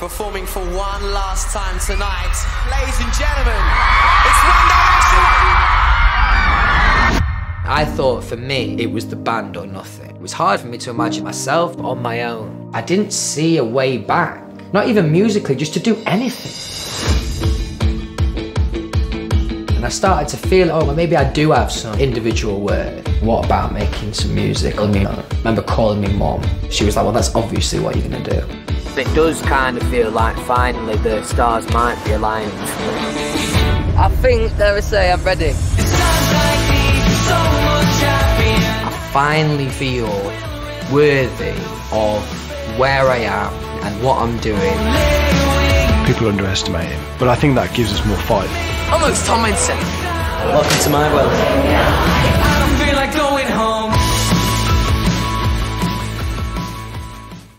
performing for one last time tonight. Ladies and gentlemen, it's One Direction! I thought for me, it was the band or nothing. It was hard for me to imagine myself on my own. I didn't see a way back, not even musically, just to do anything. And I started to feel, oh, well, maybe I do have some individual work. What about making some music? I mean, I remember calling me mom. She was like, well, that's obviously what you're gonna do. It does kind of feel like finally the stars might be aligning. I think, dare I say, I'm ready. I finally feel worthy of where I am and what I'm doing. People underestimate him, but I think that gives us more fight. Almost Tomlinson. Welcome to my world.